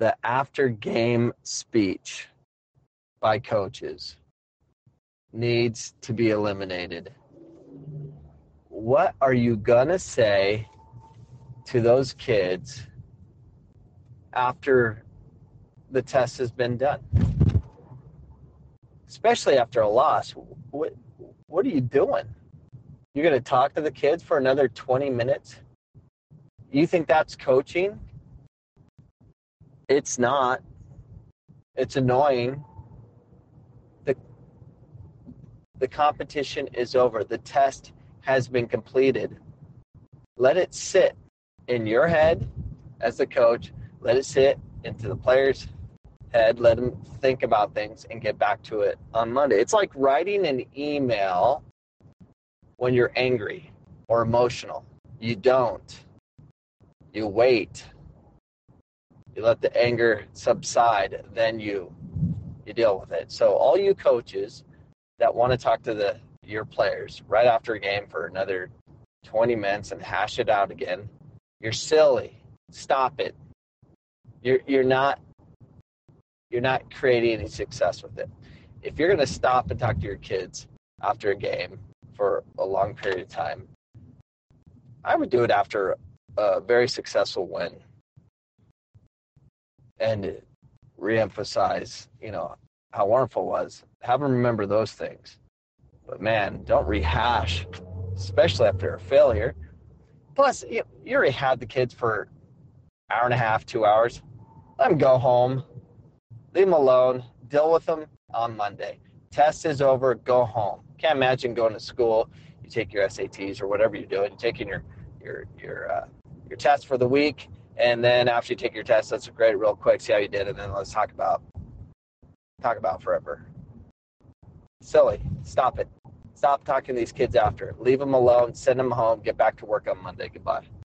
the after game speech by coaches needs to be eliminated. What are you going to say to those kids after the test has been done? Especially after a loss. What, what are you doing? You're going to talk to the kids for another 20 minutes? You think that's coaching? It's not. It's annoying. The, the competition is over. The test has been completed. Let it sit in your head as the coach. Let it sit into the player's head. Let them think about things and get back to it on Monday. It's like writing an email when you're angry or emotional. You don't. You wait. You let the anger subside, then you you deal with it. So all you coaches that want to talk to the your players right after a game for another 20 minutes and hash it out again, you're silly. Stop it. You're you're not you're not creating any success with it. If you're going to stop and talk to your kids after a game for a long period of time. I would do it after a very successful win and reemphasize, you know, how wonderful it was. Have them remember those things. But man, don't rehash, especially after a failure. Plus, you, you already had the kids for hour and a half, two hours. Let them go home. Leave them alone. Deal with them on Monday. Test is over. Go home. Can't imagine going to school. You take your SATs or whatever you're doing. You're taking your your your uh, your test for the week, and then after you take your test, let's grade it real quick, see how you did, and then let's talk about talk about forever. Silly. Stop it. Stop talking to these kids after. Leave them alone. Send them home. Get back to work on Monday. Goodbye.